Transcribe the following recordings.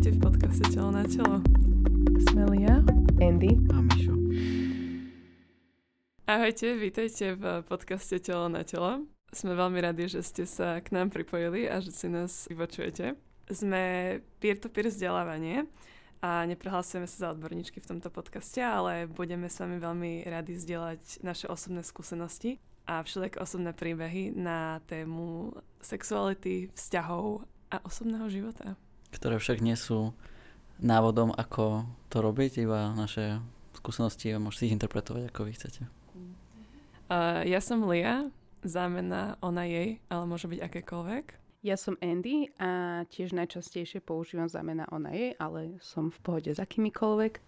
Vítajte v podcaste Telo na telo. Sme Lia, Andy a Mišo. Ahojte, vítajte v podcaste Telo na telo. Sme veľmi radi, že ste sa k nám pripojili a že si nás vypočujete. Sme peer-to-peer vzdelávanie a neprehlasujeme sa za odborníčky v tomto podcaste, ale budeme s vami veľmi radi zdieľať naše osobné skúsenosti a všelijaké osobné príbehy na tému sexuality, vzťahov a osobného života ktoré však nie sú návodom, ako to robiť, iba naše skúsenosti a môžete ich interpretovať, ako vy chcete. Uh, ja som Lia, zámena ona jej, ale môže byť akékoľvek. Ja som Andy a tiež najčastejšie používam zámena ona jej, ale som v pohode s akýmikoľvek.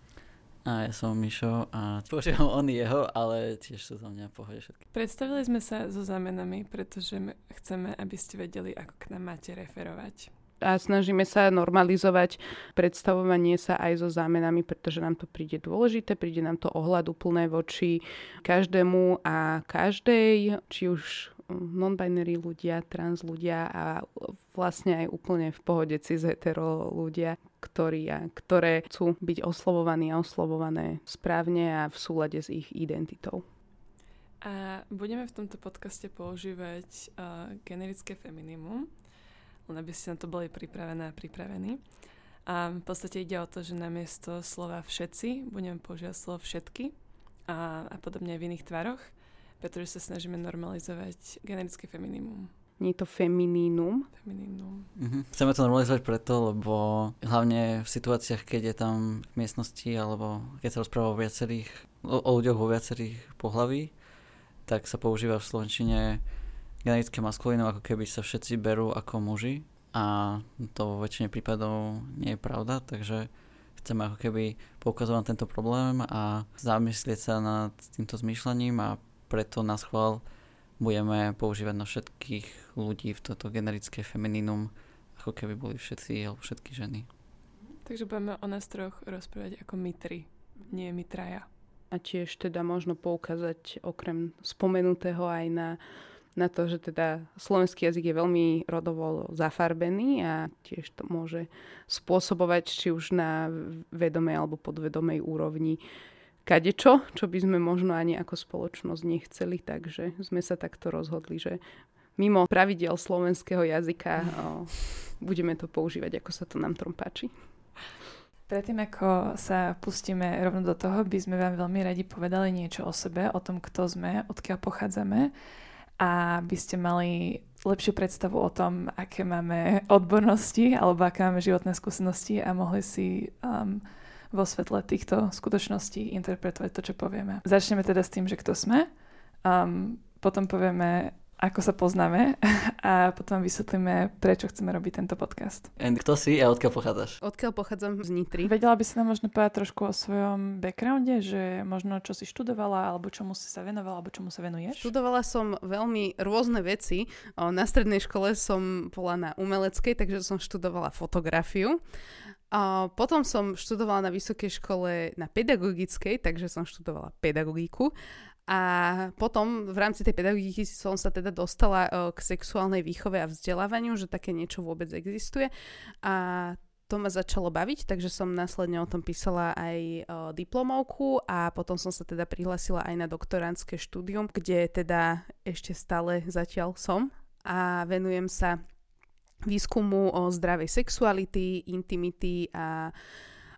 A ja som Mišo a používam on jeho, ale tiež sú za mňa v pohode všetky. Predstavili sme sa so zámenami, pretože chceme, aby ste vedeli, ako k nám máte referovať a snažíme sa normalizovať predstavovanie sa aj so zámenami, pretože nám to príde dôležité, príde nám to ohľadu plné voči každému a každej, či už non-binary ľudia, trans ľudia a vlastne aj úplne v pohode cis hetero ľudia, ktorí a ktoré chcú byť oslovovaní a oslovované správne a v súlade s ich identitou. A budeme v tomto podcaste používať uh, generické feminimum, len aby ste na to boli pripravené a pripravení. A v podstate ide o to, že namiesto slova všetci budeme používať slovo všetky a, a podobne aj v iných tvaroch, pretože sa snažíme normalizovať generické feminimum. Nie je to feminínum? Feminínum. Mhm. Chceme to normalizovať preto, lebo hlavne v situáciách, keď je tam v miestnosti alebo keď sa rozpráva o viacerých, o, o ľuďoch vo viacerých pohlaví, tak sa používa v Slovenčine generické maskulínov ako keby sa všetci berú ako muži a to vo väčšine prípadov nie je pravda, takže chceme ako keby poukazovať na tento problém a zamyslieť sa nad týmto zmýšľaním a preto na schvál budeme používať na všetkých ľudí v toto generické feminínum, ako keby boli všetci alebo všetky ženy. Takže budeme o nás troch rozprávať ako my tri, nie my traja. A tiež teda možno poukázať okrem spomenutého aj na na to, že teda slovenský jazyk je veľmi rodovo zafarbený a tiež to môže spôsobovať či už na vedomej alebo podvedomej úrovni kadečo, čo by sme možno ani ako spoločnosť nechceli, takže sme sa takto rozhodli, že mimo pravidel slovenského jazyka o, budeme to používať, ako sa to nám trom páči. Predtým, ako sa pustíme rovno do toho, by sme vám veľmi radi povedali niečo o sebe, o tom, kto sme, odkiaľ pochádzame a by ste mali lepšiu predstavu o tom, aké máme odbornosti alebo aké máme životné skúsenosti a mohli si um, vo svetle týchto skutočností interpretovať to, čo povieme. Začneme teda s tým, že kto sme, um, potom povieme, ako sa poznáme a potom vysvetlíme, prečo chceme robiť tento podcast. And kto si a odkiaľ pochádzaš? Odkiaľ pochádzam z Nitry. Vedela by si nám možno povedať trošku o svojom backgrounde, že možno čo si študovala, alebo čomu si sa venovala, alebo čomu sa venuješ? Študovala som veľmi rôzne veci. Na strednej škole som bola na umeleckej, takže som študovala fotografiu. A potom som študovala na vysokej škole na pedagogickej, takže som študovala pedagogiku. A potom v rámci tej pedagogiky som sa teda dostala uh, k sexuálnej výchove a vzdelávaniu, že také niečo vôbec existuje. A to ma začalo baviť, takže som následne o tom písala aj uh, diplomovku a potom som sa teda prihlasila aj na doktorantské štúdium, kde teda ešte stále zatiaľ som a venujem sa výskumu o zdravej sexuality, intimity a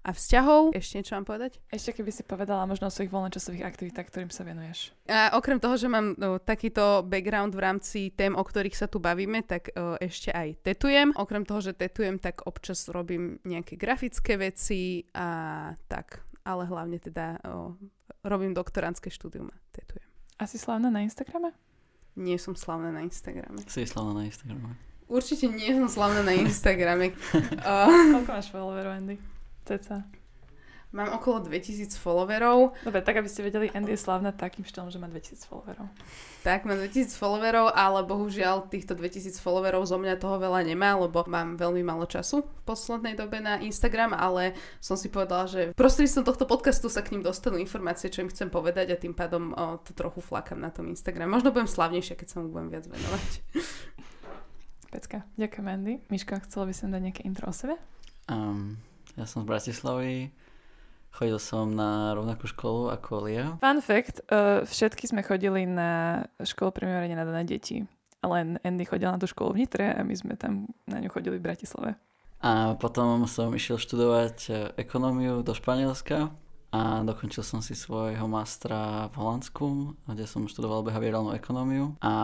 a vzťahov. Ešte niečo mám povedať? Ešte keby si povedala možno o svojich voľnočasových aktivitách, ktorým sa venuješ. A okrem toho, že mám no, takýto background v rámci tém, o ktorých sa tu bavíme, tak o, ešte aj tetujem. Okrem toho, že tetujem, tak občas robím nejaké grafické veci a tak. Ale hlavne teda o, robím doktorantské štúdium a tetujem. A si slavná na Instagrame? Nie som slavná na Instagrame. Si slavná na Instagrame. Určite nie som slavná na Instagrame. uh, Koľko máš followerov, Andy? Ceca. Mám okolo 2000 followerov. Dobre, tak aby ste vedeli, Andy je slavná takým štýlom, že má 2000 followerov. Tak, mám 2000 followerov, ale bohužiaľ týchto 2000 followerov zo mňa toho veľa nemá, lebo mám veľmi málo času v poslednej dobe na Instagram, ale som si povedala, že prostredníctvom tohto podcastu sa k ním dostanú informácie, čo im chcem povedať a tým pádom o, to trochu flakám na tom Instagram. Možno budem slavnejšia, keď sa mu budem viac venovať. Pecka. Ďakujem, Andy. Miška, chcela by som dať nejaké intro o sebe? Um, ja som z Bratislavy, chodil som na rovnakú školu ako Lia. Fun fact, uh, všetky sme chodili na školu primárne na dané deti. Len Andy chodil na tú školu v Nitre a my sme tam na ňu chodili v Bratislave. A potom som išiel študovať e, ekonómiu do Španielska a dokončil som si svojho mastra v Holandsku, kde som študoval behaviorálnu ekonómiu a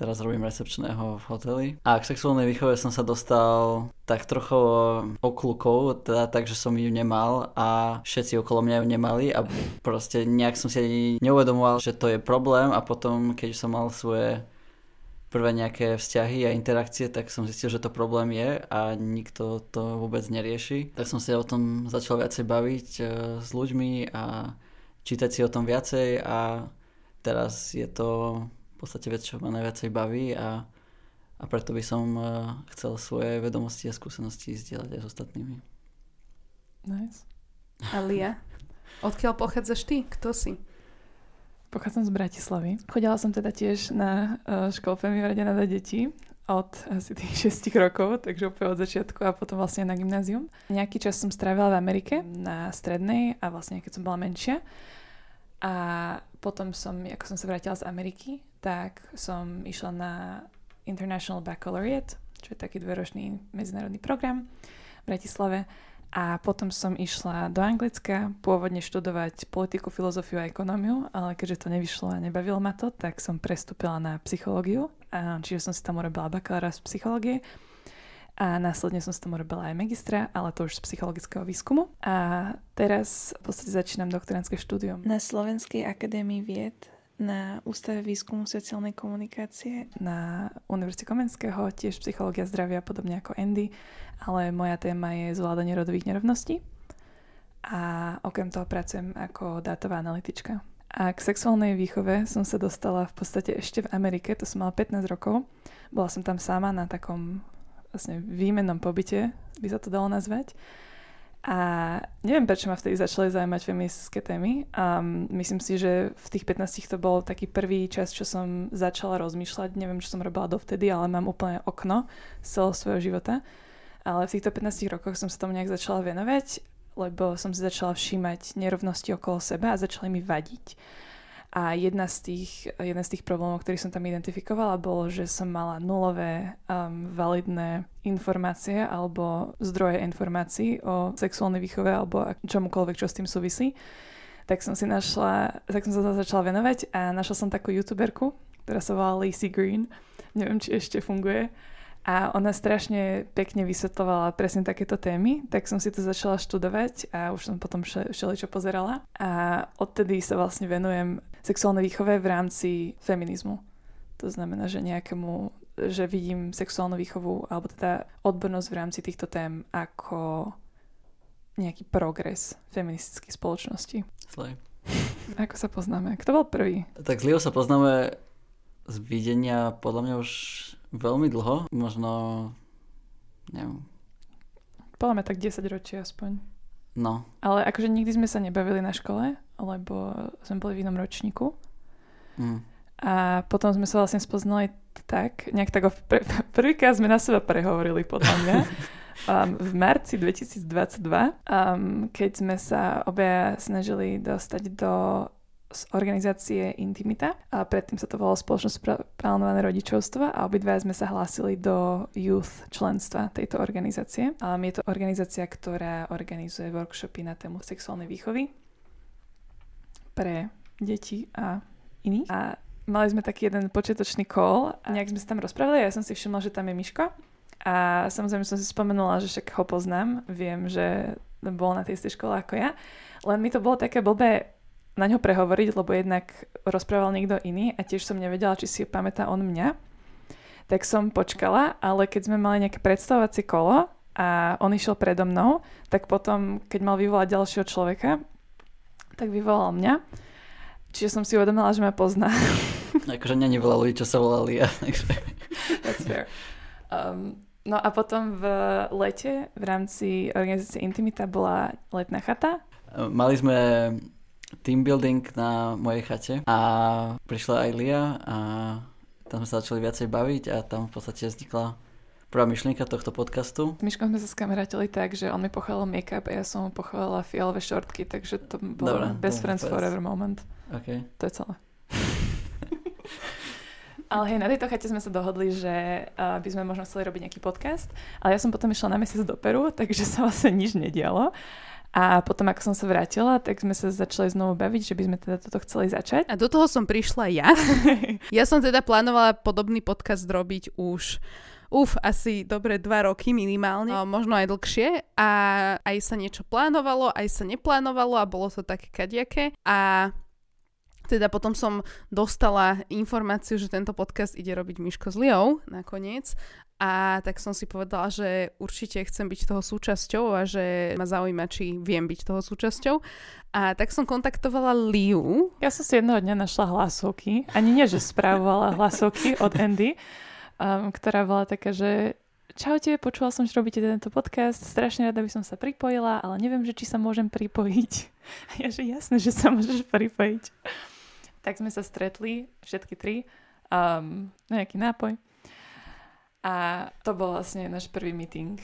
teraz robím recepčného v hoteli. A k sexuálnej výchove som sa dostal tak trochu oklukov, teda tak, že som ju nemal a všetci okolo mňa ju nemali a proste nejak som si ani neuvedomoval, že to je problém a potom, keď som mal svoje prvé nejaké vzťahy a interakcie, tak som zistil, že to problém je a nikto to vôbec nerieši. Tak som sa o tom začal viacej baviť uh, s ľuďmi a čítať si o tom viacej a teraz je to v podstate vec, čo ma najviacej baví a, a preto by som uh, chcel svoje vedomosti a skúsenosti zdieľať aj s ostatnými. Nice. A Lia, odkiaľ pochádzaš ty? Kto si? Pochádzam z Bratislavy. Chodila som teda tiež na uh, školu Femivy na deti od asi tých 6 rokov, takže úplne od začiatku a potom vlastne na gymnázium. Nejaký čas som strávila v Amerike na strednej a vlastne keď som bola menšia. A potom som, ako som sa vrátila z Ameriky, tak som išla na International Baccalaureate, čo je taký dvoročný medzinárodný program v Bratislave a potom som išla do Anglicka pôvodne študovať politiku, filozofiu a ekonómiu, ale keďže to nevyšlo a nebavilo ma to, tak som prestúpila na psychológiu. Čiže som si tam urobila bakalára z psychológie a následne som si tam urobila aj magistra, ale to už z psychologického výskumu. A teraz v podstate začínam doktorantské štúdium. Na Slovenskej akadémii vied na Ústave výskumu sociálnej komunikácie. Na Univerzite Komenského, tiež psychológia zdravia, podobne ako Andy, ale moja téma je zvládanie rodových nerovností. A okrem toho pracujem ako dátová analytička. A k sexuálnej výchove som sa dostala v podstate ešte v Amerike, to som mala 15 rokov. Bola som tam sama na takom vlastne výmennom pobyte, by sa to dalo nazvať. A neviem, prečo ma vtedy začali zaujímať feministické témy. A myslím si, že v tých 15 to bol taký prvý čas, čo som začala rozmýšľať. Neviem, čo som robila dovtedy, ale mám úplne okno z celého svojho života. Ale v týchto 15 rokoch som sa tomu nejak začala venovať, lebo som si začala všímať nerovnosti okolo seba a začali mi vadiť. A jedna z tých, jedna z tých problémov, ktorý som tam identifikovala, bolo, že som mala nulové um, validné informácie alebo zdroje informácií o sexuálnej výchove alebo čomukoľvek, čo s tým súvisí. Tak som si našla, tak som sa začala venovať a našla som takú youtuberku, ktorá sa volá Lacey Green. Neviem, či ešte funguje a ona strašne pekne vysvetlovala presne takéto témy, tak som si to začala študovať a už som potom všeličo pozerala. A odtedy sa vlastne venujem sexuálnej výchove v rámci feminizmu. To znamená, že nejakému, že vidím sexuálnu výchovu alebo teda odbornosť v rámci týchto tém ako nejaký progres feministickej spoločnosti. Slej. Ako sa poznáme? Kto bol prvý? Tak z sa poznáme z videnia podľa mňa už veľmi dlho, možno, neviem. Podľa mňa tak 10 ročí aspoň. No. Ale akože nikdy sme sa nebavili na škole, lebo sme boli v inom ročníku. Mm. A potom sme sa vlastne spoznali tak, nejak tak pr- prvýkrát sme na seba prehovorili podľa mňa. um, v marci 2022, um, keď sme sa obaja snažili dostať do z organizácie Intimita a predtým sa to volalo Spoločnosť plánované rodičovstva a obidva sme sa hlásili do youth členstva tejto organizácie. Um, je to organizácia, ktorá organizuje workshopy na tému sexuálnej výchovy pre deti a iných. A mali sme taký jeden počiatočný call a nejak sme sa tam rozprávali a ja som si všimla, že tam je Miško. A samozrejme som si spomenula, že však ho poznám, viem, že bol na tej istej škole ako ja. Len mi to bolo také blbé na ňo prehovoriť, lebo jednak rozprával niekto iný a tiež som nevedela, či si pamätá on mňa. Tak som počkala, ale keď sme mali nejaké predstavovacie kolo a on išiel predo mnou, tak potom, keď mal vyvolať ďalšieho človeka, tak vyvolal mňa. Čiže som si uvedomila, že ma pozná. akože není veľa ľudí, čo sa volali ja. Takže... That's fair. Um, no a potom v lete v rámci organizácie Intimita bola letná chata. Mali sme team building na mojej chate a prišla aj Lia a tam sme sa začali viacej baviť a tam v podstate vznikla prvá myšlienka tohto podcastu. S Myškom sme sa skamarátili tak, že on mi pochválil make-up a ja som mu pochválila fialové šortky, takže to bol Dobre, best friends fest. forever moment. Okay. To je celé. Ale hej, na tejto chate sme sa dohodli, že uh, by sme možno chceli robiť nejaký podcast, ale ja som potom išla na mesiac do Peru, takže sa vlastne nič nedialo. A potom, ako som sa vrátila, tak sme sa začali znovu baviť, že by sme teda toto chceli začať. A do toho som prišla ja. ja som teda plánovala podobný podcast robiť už Uf, asi dobre dva roky minimálne, možno aj dlhšie. A aj sa niečo plánovalo, aj sa neplánovalo a bolo to také kadiaké a teda potom som dostala informáciu, že tento podcast ide robiť Miško s Liou nakoniec. A tak som si povedala, že určite chcem byť toho súčasťou a že ma zaujíma, či viem byť toho súčasťou. A tak som kontaktovala Liu. Ja som si jedného dňa našla hlasovky, ani nie, že správovala hlasovky od Andy, um, ktorá bola taká, že Čaute, počula som, že robíte tento podcast, strašne rada by som sa pripojila, ale neviem, že či sa môžem pripojiť. A ja, že jasné, že sa môžeš pripojiť. Tak sme sa stretli, všetky tri, um, nejaký nápoj. A to bol vlastne náš prvý meeting.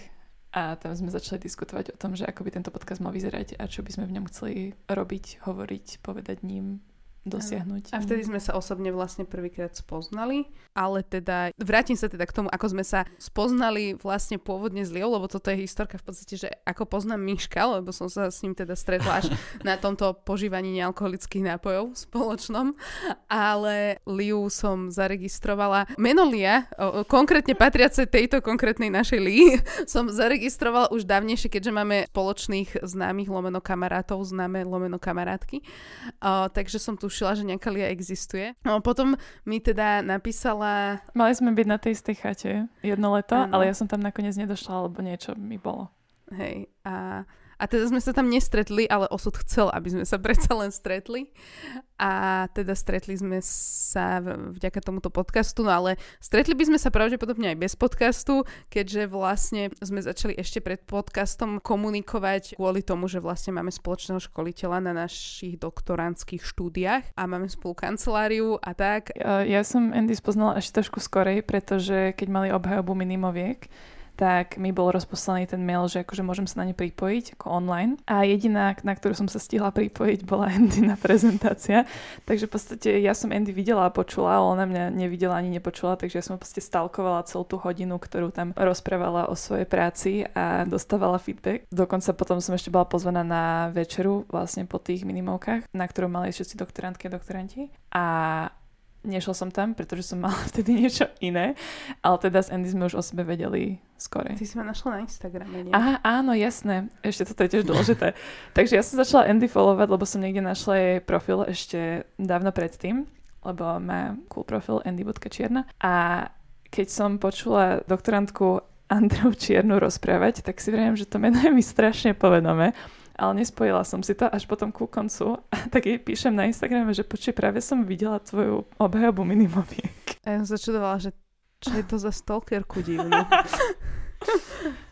A tam sme začali diskutovať o tom, že ako by tento podcast mal vyzerať a čo by sme v ňom chceli robiť, hovoriť, povedať ním, dosiahnuť. A vtedy sme sa osobne vlastne prvýkrát spoznali, ale teda vrátim sa teda k tomu, ako sme sa spoznali vlastne pôvodne s Liou, lebo toto je historka v podstate, že ako poznám Miška, lebo som sa s ním teda stretla až na tomto požívaní nealkoholických nápojov spoločnom, ale Liu som zaregistrovala, meno Lia, konkrétne patriace tejto konkrétnej našej Lii, som zaregistrovala už dávnejšie, keďže máme spoločných známych lomeno kamarátov, známe lomeno kamarátky, o, takže som tu tušila, že nejaká Lia existuje. No potom mi teda napísala... Mali sme byť na tej istej chate jedno leto, Áno. ale ja som tam nakoniec nedošla, lebo niečo mi bolo. Hej, a, a teda sme sa tam nestretli, ale osud chcel, aby sme sa predsa len stretli. A teda stretli sme sa vďaka tomuto podcastu, no ale stretli by sme sa pravdepodobne aj bez podcastu, keďže vlastne sme začali ešte pred podcastom komunikovať kvôli tomu, že vlastne máme spoločného školiteľa na našich doktorantských štúdiách a máme spolu kanceláriu a tak. Ja som Andy spoznala až trošku skorej, pretože keď mali obhajobu minimoviek, tak mi bol rozposlaný ten mail, že akože môžem sa na ne pripojiť ako online. A jediná, na ktorú som sa stihla pripojiť, bola Andy na prezentácia. Takže v podstate ja som Andy videla a počula, ale ona mňa nevidela ani nepočula, takže ja som podstate stalkovala celú tú hodinu, ktorú tam rozprávala o svojej práci a dostávala feedback. Dokonca potom som ešte bola pozvaná na večeru vlastne po tých minimovkách, na ktorú mali všetci doktorantky a doktoranti. A Nešla som tam, pretože som mala vtedy niečo iné, ale teda s Andy sme už o sebe vedeli skore. Ty si ma našla na Instagrame, nie? Aha, áno, jasné. Ešte toto je tiež dôležité. Takže ja som začala Andy followovať, lebo som niekde našla jej profil ešte dávno predtým, lebo má cool profil andy.čierna. A keď som počula doktorantku Andreu Čiernu rozprávať, tak si viem, že to meno je mi strašne povedomé ale nespojila som si to až potom ku koncu. A tak jej píšem na Instagrame, že počuj, práve som videla tvoju obhajobu minimoviek. A ja som začudovala, že čo je to za stalkerku divnú.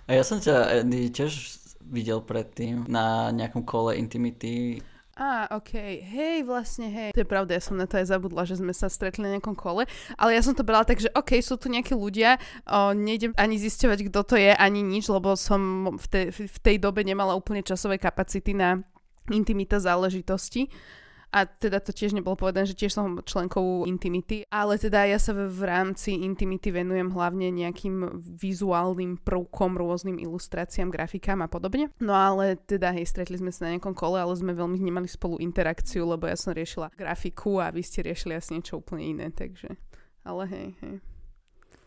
A ja som ťa, Andy, tiež videl predtým na nejakom kole Intimity. Á, ok. Hej, vlastne, hej. To je pravda, ja som na to aj zabudla, že sme sa stretli na nejakom kole, ale ja som to brala tak, že ok, sú tu nejakí ľudia, o, nejdem ani zisťovať, kto to je, ani nič, lebo som v tej, v tej dobe nemala úplne časové kapacity na intimita záležitosti. A teda to tiež nebolo povedané, že tiež som členkou Intimity, ale teda ja sa v, v rámci Intimity venujem hlavne nejakým vizuálnym prvkom, rôznym ilustráciám, grafikám a podobne. No ale teda hej, stretli sme sa na nejakom kole, ale sme veľmi nemali spolu interakciu, lebo ja som riešila grafiku a vy ste riešili asi niečo úplne iné, takže... Ale hej, hej.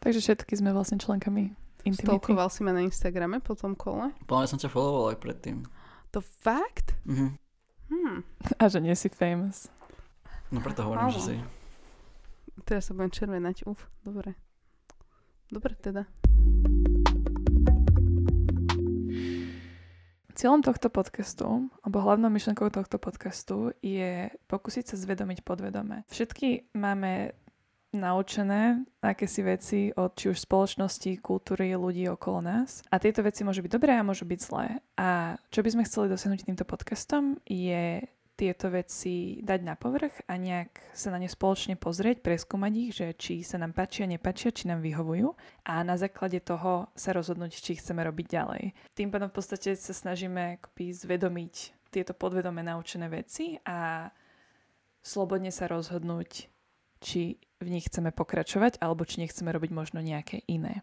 Takže všetky sme vlastne členkami Intimity. Stalkoval si ma na Instagrame po tom kole? Podľa mňa som ťa followoval aj predtým. To fakt? Mhm. Hm. A že nie si famous. No preto hovorím, že Áno. si. Teraz sa budem červenať. Uf, dobre. Dobre teda. Cieľom tohto podcastu, alebo hlavnou myšlenkou tohto podcastu je pokúsiť sa zvedomiť podvedome. Všetky máme naučené akési veci od či už spoločnosti, kultúry, ľudí okolo nás. A tieto veci môžu byť dobré a môžu byť zlé. A čo by sme chceli dosiahnuť týmto podcastom je tieto veci dať na povrch a nejak sa na ne spoločne pozrieť, preskúmať ich, že či sa nám páčia, nepačia, či nám vyhovujú a na základe toho sa rozhodnúť, či chceme robiť ďalej. Tým pádom v podstate sa snažíme akoby zvedomiť tieto podvedome naučené veci a slobodne sa rozhodnúť, či v nich chceme pokračovať alebo či nechceme robiť možno nejaké iné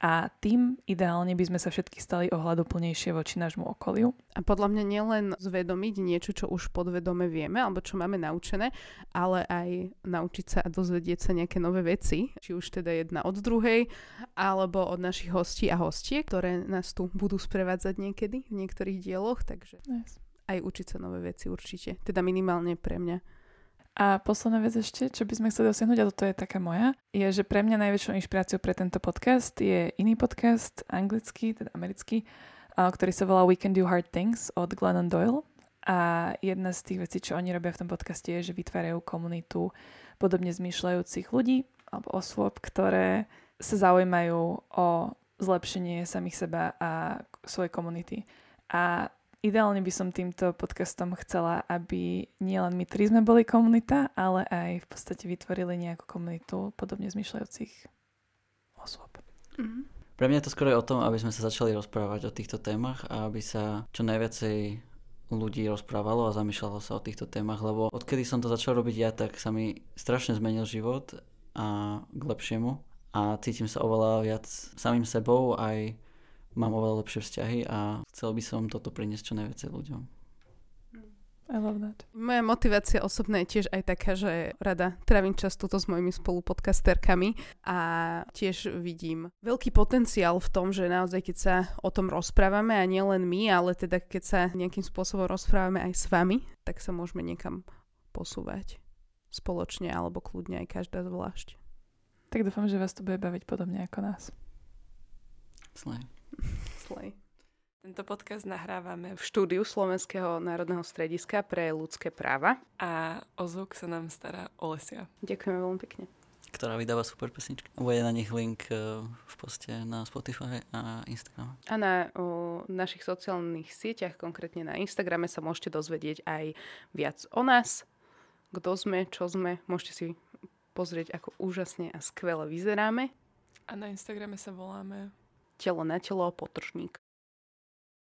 a tým ideálne by sme sa všetky stali ohľaduplnejšie voči nášmu okoliu. A podľa mňa nielen zvedomiť niečo, čo už podvedome vieme, alebo čo máme naučené, ale aj naučiť sa a dozvedieť sa nejaké nové veci, či už teda jedna od druhej, alebo od našich hostí a hostiek, ktoré nás tu budú sprevádzať niekedy v niektorých dieloch, takže yes. aj učiť sa nové veci určite. Teda minimálne pre mňa. A posledná vec ešte, čo by sme chceli dosiahnuť, a toto je taká moja, je, že pre mňa najväčšou inšpiráciou pre tento podcast je iný podcast, anglický, teda americký, ktorý sa volá We Can Do Hard Things od Glennon Doyle. A jedna z tých vecí, čo oni robia v tom podcaste, je, že vytvárajú komunitu podobne zmýšľajúcich ľudí alebo osôb, ktoré sa zaujímajú o zlepšenie samých seba a svojej komunity. A Ideálne by som týmto podcastom chcela, aby nielen my tri sme boli komunita, ale aj v podstate vytvorili nejakú komunitu podobne zmyšľajúcich osôb. Mm-hmm. Pre mňa je to skôr o tom, aby sme sa začali rozprávať o týchto témach a aby sa čo najviacej ľudí rozprávalo a zamýšľalo sa o týchto témach, lebo odkedy som to začal robiť ja, tak sa mi strašne zmenil život a k lepšiemu a cítim sa oveľa viac samým sebou aj mám oveľa lepšie vzťahy a chcel by som toto priniesť čo najviac ľuďom. I love that. Moja motivácia osobná je tiež aj taká, že rada trávim čas tuto s mojimi spolupodcasterkami a tiež vidím veľký potenciál v tom, že naozaj keď sa o tom rozprávame a nielen my, ale teda keď sa nejakým spôsobom rozprávame aj s vami, tak sa môžeme niekam posúvať spoločne alebo kľudne aj každá zvlášť. Tak dúfam, že vás to bude baviť podobne ako nás. Slej. Slej. Tento podcast nahrávame v štúdiu Slovenského národného strediska pre ľudské práva. A o zvuk sa nám stará Olesia. Ďakujeme veľmi pekne. Ktorá vydáva super pesničky. Bude na nich link e, v poste na Spotify a Instagram. A na o, našich sociálnych sieťach, konkrétne na Instagrame, sa môžete dozvedieť aj viac o nás, kto sme, čo sme. Môžete si pozrieť, ako úžasne a skvele vyzeráme. A na Instagrame sa voláme telo na telo potržník.